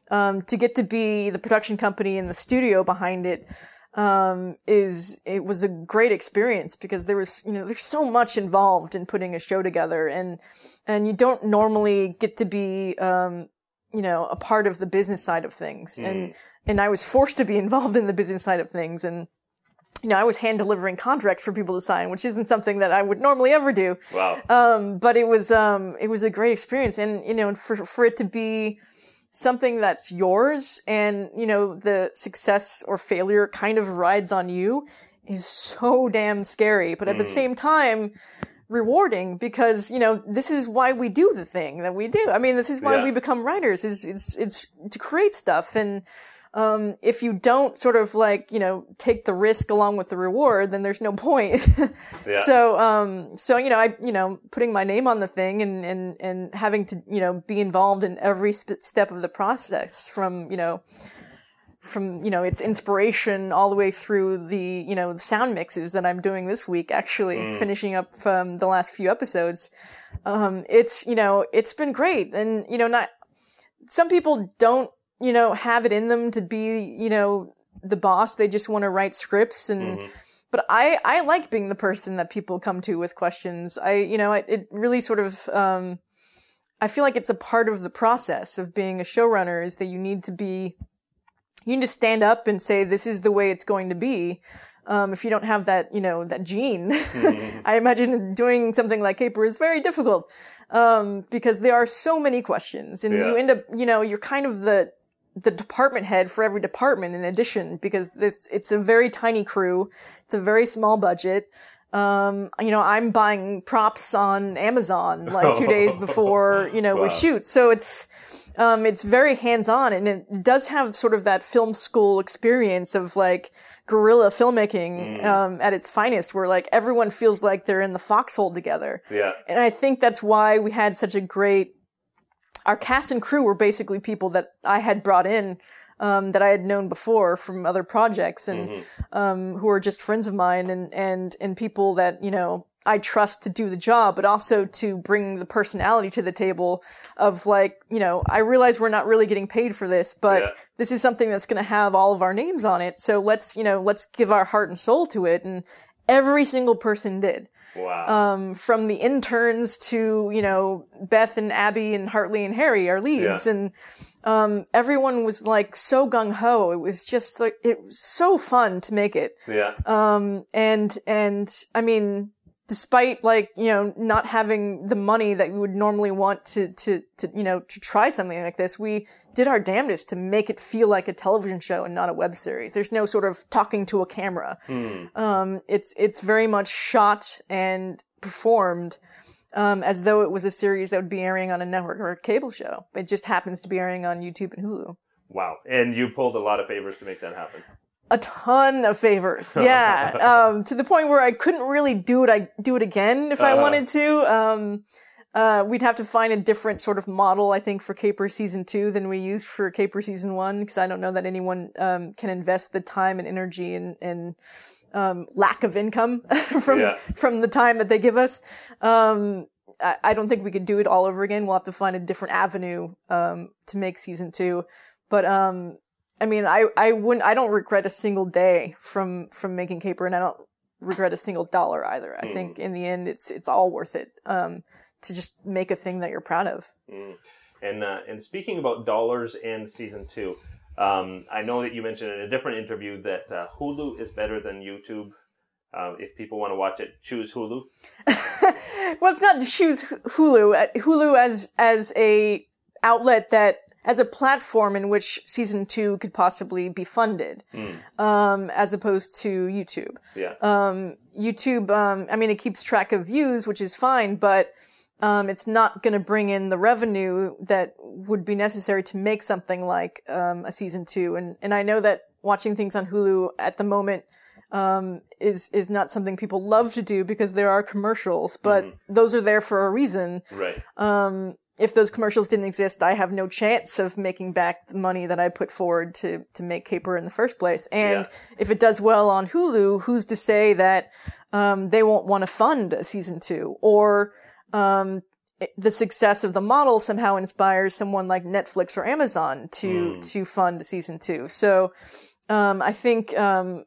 um, to get to be the production company and the studio behind it um, is it was a great experience because there was you know there's so much involved in putting a show together, and and you don't normally get to be um, you know a part of the business side of things, and and I was forced to be *laughs* involved in the business side of things, and you know, I was hand delivering contracts for people to sign, which isn't something that I would normally ever do. wow. Um, but it was, um, it was a great experience. And, you know, for, for it to be something that's yours and, you know, the success or failure kind of rides on you is so damn scary. But at the hmm. same time, rewarding because, you know, this is why we do the thing that we do. I mean, this is why Yeah. we become writers is, it's, it's to create stuff. And, um, if you don't sort of like, you know, take the risk along with the reward, then there's no point. *laughs* Yeah. So, um, so, you know, I, you know, putting my name on the thing and, and, and having to, you know, be involved in every sp- step of the process from, you know, from, you know, its inspiration all the way through the, you know, the sound mixes that I'm doing this week, actually finishing up um, the last few episodes. Um, it's, you know, it's been great. And, you know, not, some people don't, you know, have it in them to be, you know, the boss. They just want to write scripts and, but I, I like being the person that people come to with questions. I, you know, it, it really sort of, um, I feel like it's a part of the process of being a showrunner is that you need to be, you need to stand up and say, this is the way it's going to be. Um, if you don't have that, you know, that gene, mm-hmm. *laughs* I imagine doing something like Caper is very difficult, um, because there are so many questions and yeah. you end up, you know, you're kind of the, the department head for every department in addition because this it's a very tiny crew. It's a very small budget. Um, you know i'm buying props on amazon like two days *laughs* before you know wow. we shoot. So it's um, it's very hands-on and it does have sort of that film school experience of like guerrilla filmmaking mm. um, at its finest where like everyone feels like they're in the foxhole together. Yeah. And i think that's why we had such a great our cast and crew were basically people that I had brought in um, that I had known before from other projects and mm-hmm. um, who are just friends of mine and and and people that you know I trust to do the job, but also to bring the personality to the table of like you know I realize we're not really getting paid for this, but yeah. this is something that's going to have all of our names on it. So let's you know let's give our heart and soul to it, and every single person did. Wow. Um, from the interns to, you know, Beth and Abby and Hartley and Harry, our leads. Yeah. And, um, everyone was like so gung ho. It was just like, it was so fun to make it. Yeah. Um, and, and I mean, despite like, you know, not having the money that we would normally want to, to, to, you know, to try something like this, we did our damnedest to make it feel like a television show and not a web series. There's no sort of talking to a camera. Mm. Um, it's it's very much shot and performed um, as though it was a series that would be airing on a network or a cable show. It just happens to be airing on YouTube and Hulu. Wow! And you pulled a lot of favors to make that happen. A ton of favors, *laughs* yeah. um, to the point where I couldn't really do it. I do it again if uh-huh. I wanted to. Um, uh, we'd have to find a different sort of model, I think, for Caper season two than we used for Caper season one, because I don't know that anyone um, can invest the time and energy and, and um, lack of income *laughs* from yeah. from the time that they give us. Um, I, I, don't think we could do it all over again. We'll have to find a different avenue um, to make season two. But um, I mean, I I wouldn't. I don't regret a single day from from making Caper, and I don't regret a single dollar either. I mm. think in the end, it's it's all worth it. Um, to just make a thing that you're proud of. Mm. And uh, and speaking about dollars and season two, um, I know that you mentioned in a different interview that uh, Hulu is better than YouTube. Uh, if people want to watch it, choose Hulu. *laughs* well, it's not to choose Hulu. Uh, Hulu as as a outlet that as a platform in which season two could possibly be funded, mm. um, as opposed to YouTube. Yeah. Um, YouTube, um, I mean, it keeps track of views, which is fine, but um, it's not going to bring in the revenue that would be necessary to make something like um, a season two. And and I know that watching things on Hulu at the moment um, is is not something people love to do because there are commercials, but mm-hmm. those are there for a reason. Right. Um, if those commercials didn't exist, I have no chance of making back the money that I put forward to to make Caper in the first place. And yeah. if it does well on Hulu, who's to say that um, they won't want to fund a season two or um, the success of the model somehow inspires someone like Netflix or Amazon to mm. to fund season two. So um, I think um,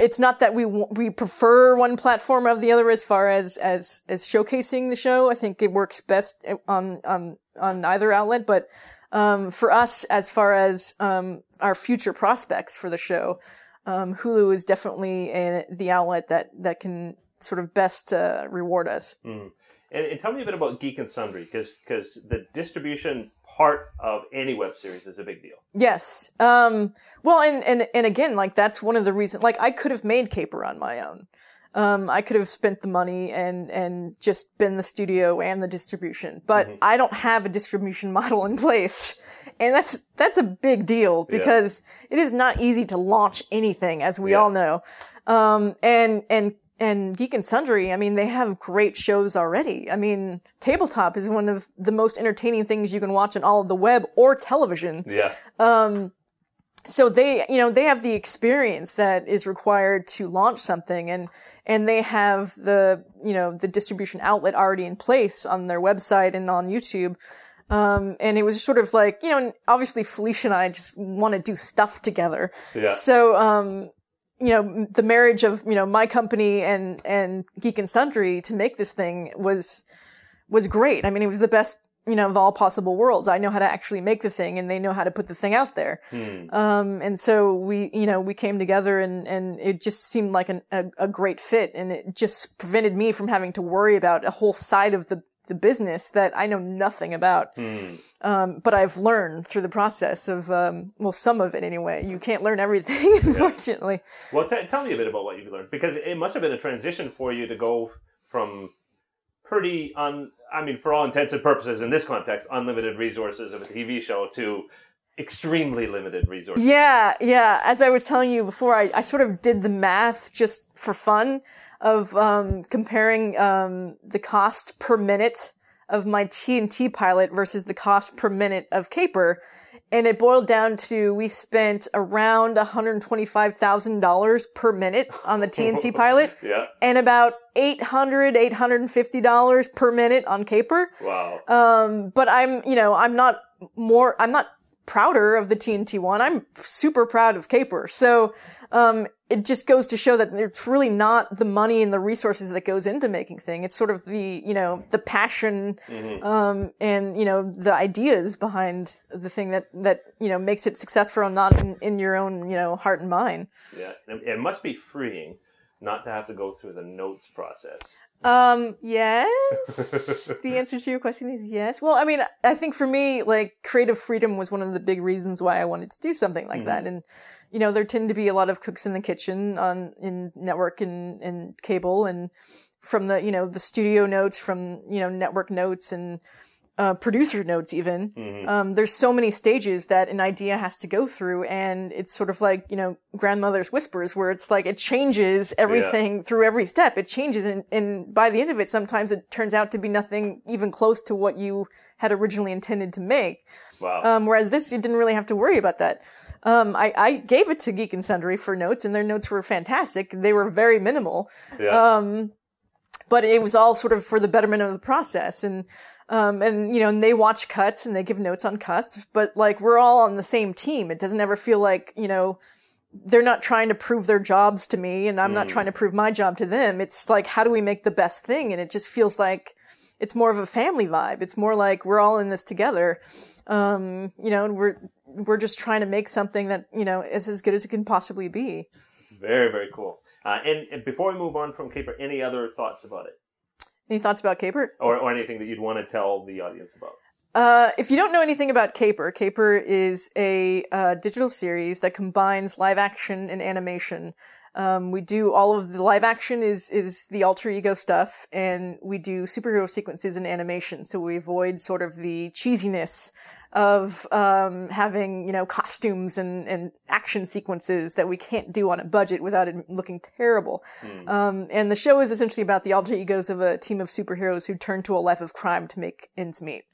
it's not that we we prefer one platform of the other as far as as as showcasing the show. I think it works best on on on either outlet, but um, for us, as far as um, our future prospects for the show, um, Hulu is definitely a, the outlet that that can sort of best uh, reward us. Mm. And, and, tell me a bit about Geek and Sundry, because because the distribution part of any web series is a big deal. Yes. Um, well, and, and and again, like that's one of the reasons. Like I could have made Caper on my own. Um, I could have spent the money and and just been the studio and the distribution, but mm-hmm. I don't have a distribution *laughs* model in place, and that's that's a big deal because yeah. it is not easy to launch anything, as we yeah. all know. Um, and and and Geek and Sundry, I mean, they have great shows already. I mean, tabletop is one of the most entertaining things you can watch on all of the web or television. Yeah. Um, so they, you know, they have the experience that is required to launch something and, and they have the, you know, the distribution outlet already in place on their website and on YouTube. Um, and it was sort of like, you know, obviously Felicia and I just want to do stuff together. Yeah. So, um, you know, the marriage of, you know, my company and, and Geek and Sundry to make this thing was, was great. I mean, it was the best, you know, of all possible worlds. I know how to actually make the thing and they know how to put the thing out there. Um, and so we, you know, we came together and, and it just seemed like an, a, a great fit and it just prevented me from having to worry about a whole side of the, the business that I know nothing about. Um, but I've learned through the process of, um, well, some of it anyway. You can't learn everything, *laughs* unfortunately. Well, t- tell me a bit about what you've learned because it must have been a transition for you to go from pretty un. I mean, for all intents and purposes, in this context, unlimited resources of a TV show to extremely limited resources. Yeah, yeah. As I was telling you before, I, I sort of did the math just for fun of um, comparing um, the cost per minute of my TNT pilot versus the cost per minute of Caper. And it boiled down to we spent around $125,000 per minute on the TNT *laughs* pilot Yeah. and about $800, $850 per minute on Caper. Wow. Um, but I'm, you know, I'm not more, I'm not prouder of the TNT one. I'm super proud of Caper. So, um, it just goes to show that it's really not the money and the resources that goes into making thing. It's sort of the, you know, the passion, um, and, you know, the ideas behind the thing that, that, you know, makes it successful and not in, in your own, you know, heart and mind. Yeah. It must be freeing not to have to go through the notes process. Um, yes. *laughs* the answer to your question is yes. Well, I mean, I think for me, like, creative freedom was one of the big reasons why I wanted to do something like that. And, you know, there tend to be a lot of cooks in the kitchen on, in network and, and cable and from the, you know, the studio notes, from, you know, network notes and, uh, producer notes even. Um, there's so many stages that an idea has to go through and it's sort of like, you know, grandmother's whispers where it's like it changes everything through every step. It changes and, and by the end of it, sometimes it turns out to be nothing even close to what you had originally intended to make. Wow. Um, whereas this, you didn't really have to worry about that. Um, I, I gave it to Geek and Sundry for notes and their notes were fantastic. They were very minimal yeah. um, but it was all sort of for the betterment of the process and um, and you know and they watch cuts and they give notes on cuts but like we're all on the same team. It doesn't ever feel like you know they're not trying to prove their jobs to me and i'm not trying to prove my job to them. It's like how do we make the best thing? And it just feels like it's more of a family vibe. It's more like we're all in this together. Um, you know and we're we're just trying to make something that you know is as good as it can possibly be. Very, very cool. Uh, and, and before we move on from Caper, any other thoughts about it? Any thoughts about caper Or, or anything that you'd want to tell the audience about? Uh, if you don't know anything about Caper, Caper is a uh, digital series that combines live action and animation. Um, we do all of the live action is is the alter ego stuff, and we do superhero sequences and animation. So we avoid sort of the cheesiness of um, having you know costumes and, and action sequences that we can't do on a budget without it looking terrible. Um, and the show is essentially about the alter egos of a team of superheroes who turn to a life of crime to make ends meet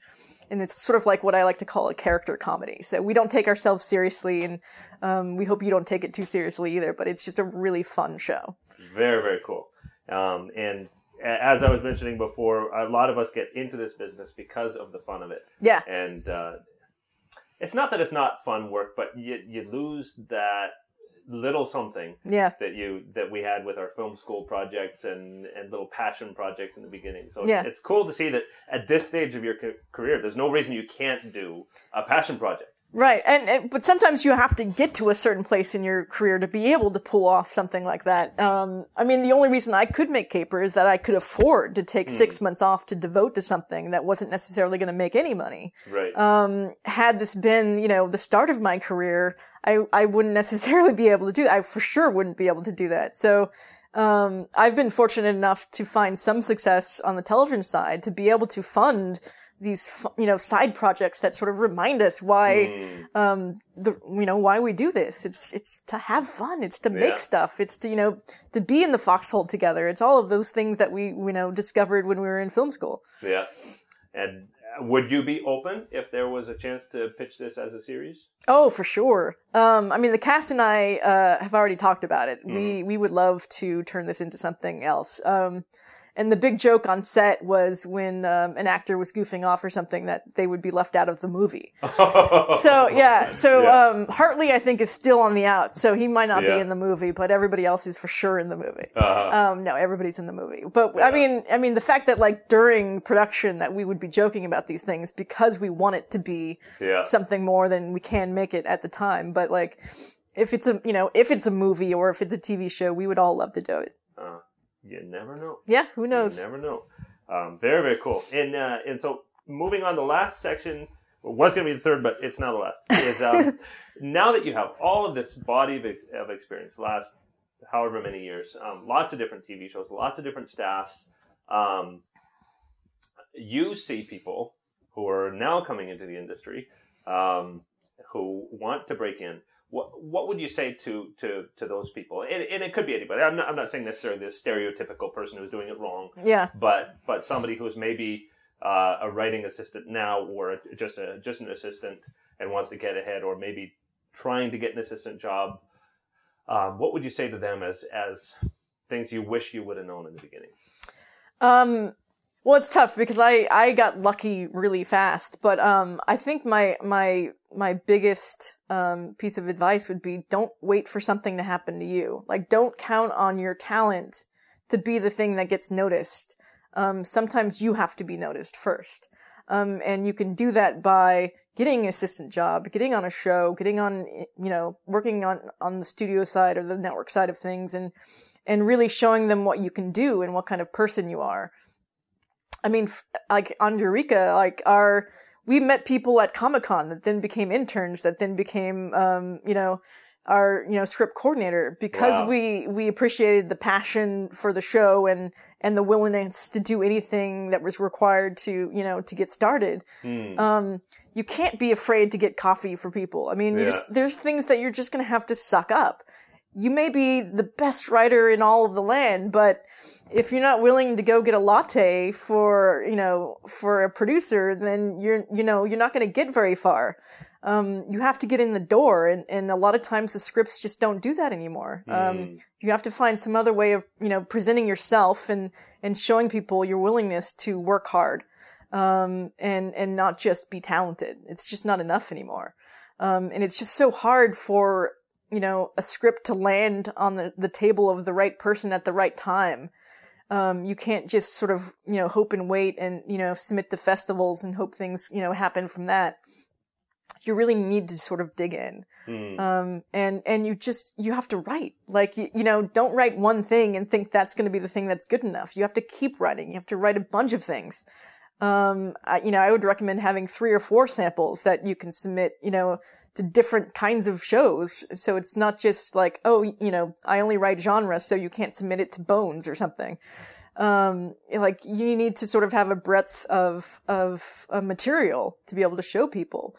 and it's sort of like what I like to call a character comedy. So we don't take ourselves seriously, and um, we hope you don't take it too seriously either. But it's just a really fun show. Very, very cool. Um, and as I was mentioning before, a lot of us get into this business because of the fun of it. Yeah, And uh, it's not that it's not fun work, but you, you lose that little something yeah, that you that we had with our film school projects and and little passion projects in the beginning. So Yeah. it's cool to see that at this stage of your career, there's no reason you can't do a passion project. Right. And, and but sometimes you have to get to a certain place in your career to be able to pull off something like that. Um, I mean, the only reason I could make caper is that I could afford to take six months off to devote to something that wasn't necessarily going to make any money. Right. um, had this been, you know, the start of my career, I, I wouldn't necessarily be able to do that. I for sure wouldn't be able to do that. So, um, I've been fortunate enough to find some success on the television side to be able to fund these, you know, side projects that sort of remind us why, um, the, you know, why we do this. It's, it's to have fun. It's to Yeah. make stuff. It's to, you know, to be in the foxhole together. It's all of those things that we, you know, discovered when we were in film school. yeah. And uh, would you be open if there was a chance to pitch this as a series? Oh, for sure. Um, I mean, the cast and I uh, have already talked about it. We we would love to turn this into something else. Um, and the big joke on set was when um, an actor was goofing off or something that they would be left out of the movie. *laughs* so yeah, so Yeah. Um, Hartley I think is still on the out, so he might not Yeah. be in the movie, but everybody else is for sure in the movie. Uh-huh. Um, no, everybody's in the movie. But I mean, I mean, the fact that like during production that we would be joking about these things because we want it to be Yeah. something more than we can make it at the time. But like, if it's a you know if it's a movie or if it's a TV show, we would all love to do it. Uh, you never know. Yeah, who knows? You never know. Um, very, very cool. And uh, and so moving on, the last section was going to be the third, but it's not the last. Is um, *laughs* now that you have all of this body of, ex- of experience, last however many years, um, lots of different TV shows, lots of different staffs. Um, you see people who are now coming into the industry um, who want to break in. What what would you say to to to those people? And, and it could be anybody. I'm not, I'm not saying necessarily the stereotypical person who's doing it wrong Yeah, but but somebody who's maybe uh, a writing assistant now or a, just a just an assistant and wants to get ahead or maybe trying to get an assistant job um, what would you say to them as as things you wish you would have known in the beginning Um, well, it's tough because I I got lucky really fast, but um, I think my my my biggest um piece of advice would be don't wait for something to happen to you. Like, don't count on your talent to be the thing that gets noticed. Um, sometimes you have to be noticed first. Um, and you can do that by getting an assistant job, getting on a show, getting on, you know, working on, on the studio side or the network side of things and, and really showing them what you can do and what kind of person you are. I mean, like on Eureka, like our, we met people at Comic Con that then became interns that then became, um, you know, our, you know, script coordinator because Wow. we, we appreciated the passion for the show and, and the willingness to do anything that was required to, you know, to get started. Hmm. Um, you can't be afraid to get coffee for people. I mean, you Yeah. just, there's things that you're just going to have to suck up. You may be the best writer in all of the land, but if you're not willing to go get a latte for, you know, for a producer, then you're, you know, you're not going to get very far. Um, you have to get in the door, and, and a lot of times the scripts just don't do that anymore. Um, you have to find some other way of, you know, presenting yourself and, and showing people your willingness to work hard um, and and not just be talented. It's just not enough anymore. Um, and it's just so hard for you know a script to land on the, the table of the right person at the right time. Um, you can't just sort of you know hope and wait and you know submit to festivals and hope things you know happen from that. You really need to sort of dig in. Hmm. um, and and you just you have to write. Like you, you know don't write one thing and think that's going to be the thing that's good enough. You have to keep writing. You have to write a bunch of things. Um, I, you know i would recommend having three or four samples that you can submit you know to different kinds of shows so it's not just like oh you know i only write genre so you can't submit it to bones or something um, like you need to sort of have a breadth of of uh, material to be able to show people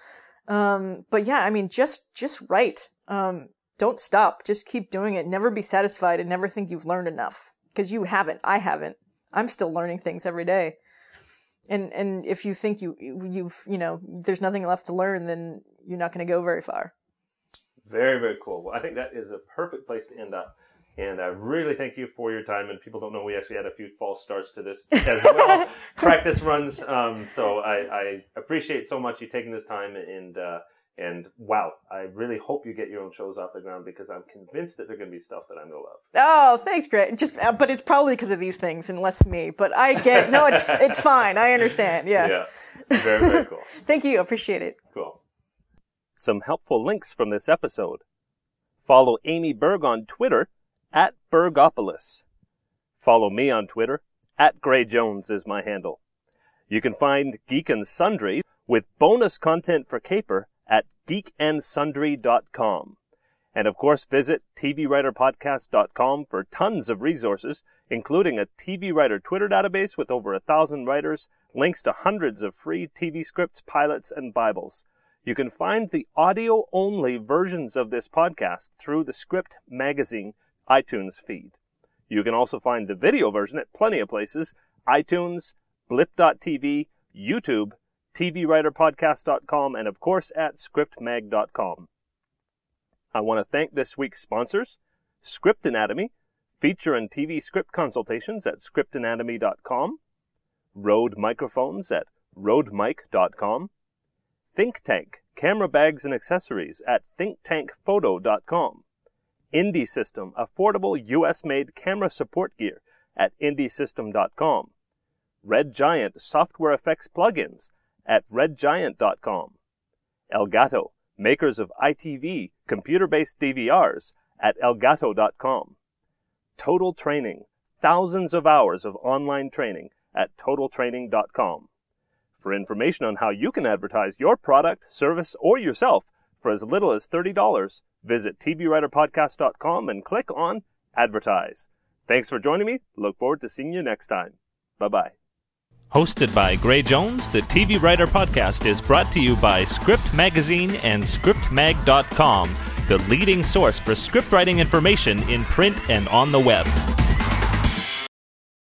um, but yeah, I mean, just just write. Um, don't stop. Just keep doing it. Never be satisfied and never think you've learned enough because you haven't. I haven't. I'm still learning things every day. And and if you think you you've you know there's nothing left to learn, then you're not going to go very far. Very, very cool. Well, I think that is a perfect place to end up. And I really thank you for your time. And people don't know we actually had a few false starts to this as well, *laughs* practice runs. Um, so I, I appreciate so much you taking this time. And uh, and wow, I really hope you get your own shows off the ground because I'm convinced that they're going to be stuff that I'm going to love. Oh, thanks, Greg. Just, uh, but it's probably because of these things and less me. But I get no, it's *laughs* it's fine. I understand. Yeah. Yeah, very, very cool. *laughs* Thank you. Appreciate it. Cool. Some helpful links from this episode. Follow Amy Berg on Twitter at Bergopolis. Follow me on Twitter at Gray Jones is my handle. You can find Geek and Sundry with bonus content for Caper at geekandsundry.com. And of course, visit TVWriterPodcast.com for tons of resources, including a TV Writer Twitter database with over a thousand writers, links to hundreds of free TV scripts, pilots, and Bibles. You can find the audio only versions of this podcast through the Script Magazine iTunes feed. You can also find the video version at plenty of places iTunes, Blip.tv, YouTube, TVWriterPodcast.com, and of course at ScriptMag.com. I want to thank this week's sponsors Script Anatomy, feature and TV script consultations at scriptanatomy.com, Rode microphones at rodemic.com, Think Tank camera bags and accessories at thinktankphoto.com, Indie System affordable US made camera support gear at indiesystem.com, Red Giant software effects plugins at redgiant.com, Elgato makers of EyeTV computer based DVRs at elgato.com. Total Training, thousands of hours of online training at totaltraining.com. For information on how you can advertise your product, service, or yourself for as little as $30, visit tvwriterpodcast.com and click on Advertise. Thanks for joining me. Look forward to seeing you next time. Bye bye. Hosted by Gray Jones, the TV Writer Podcast is brought to you by Script Magazine and ScriptMag.com, the leading source for script writing information in print and on the web.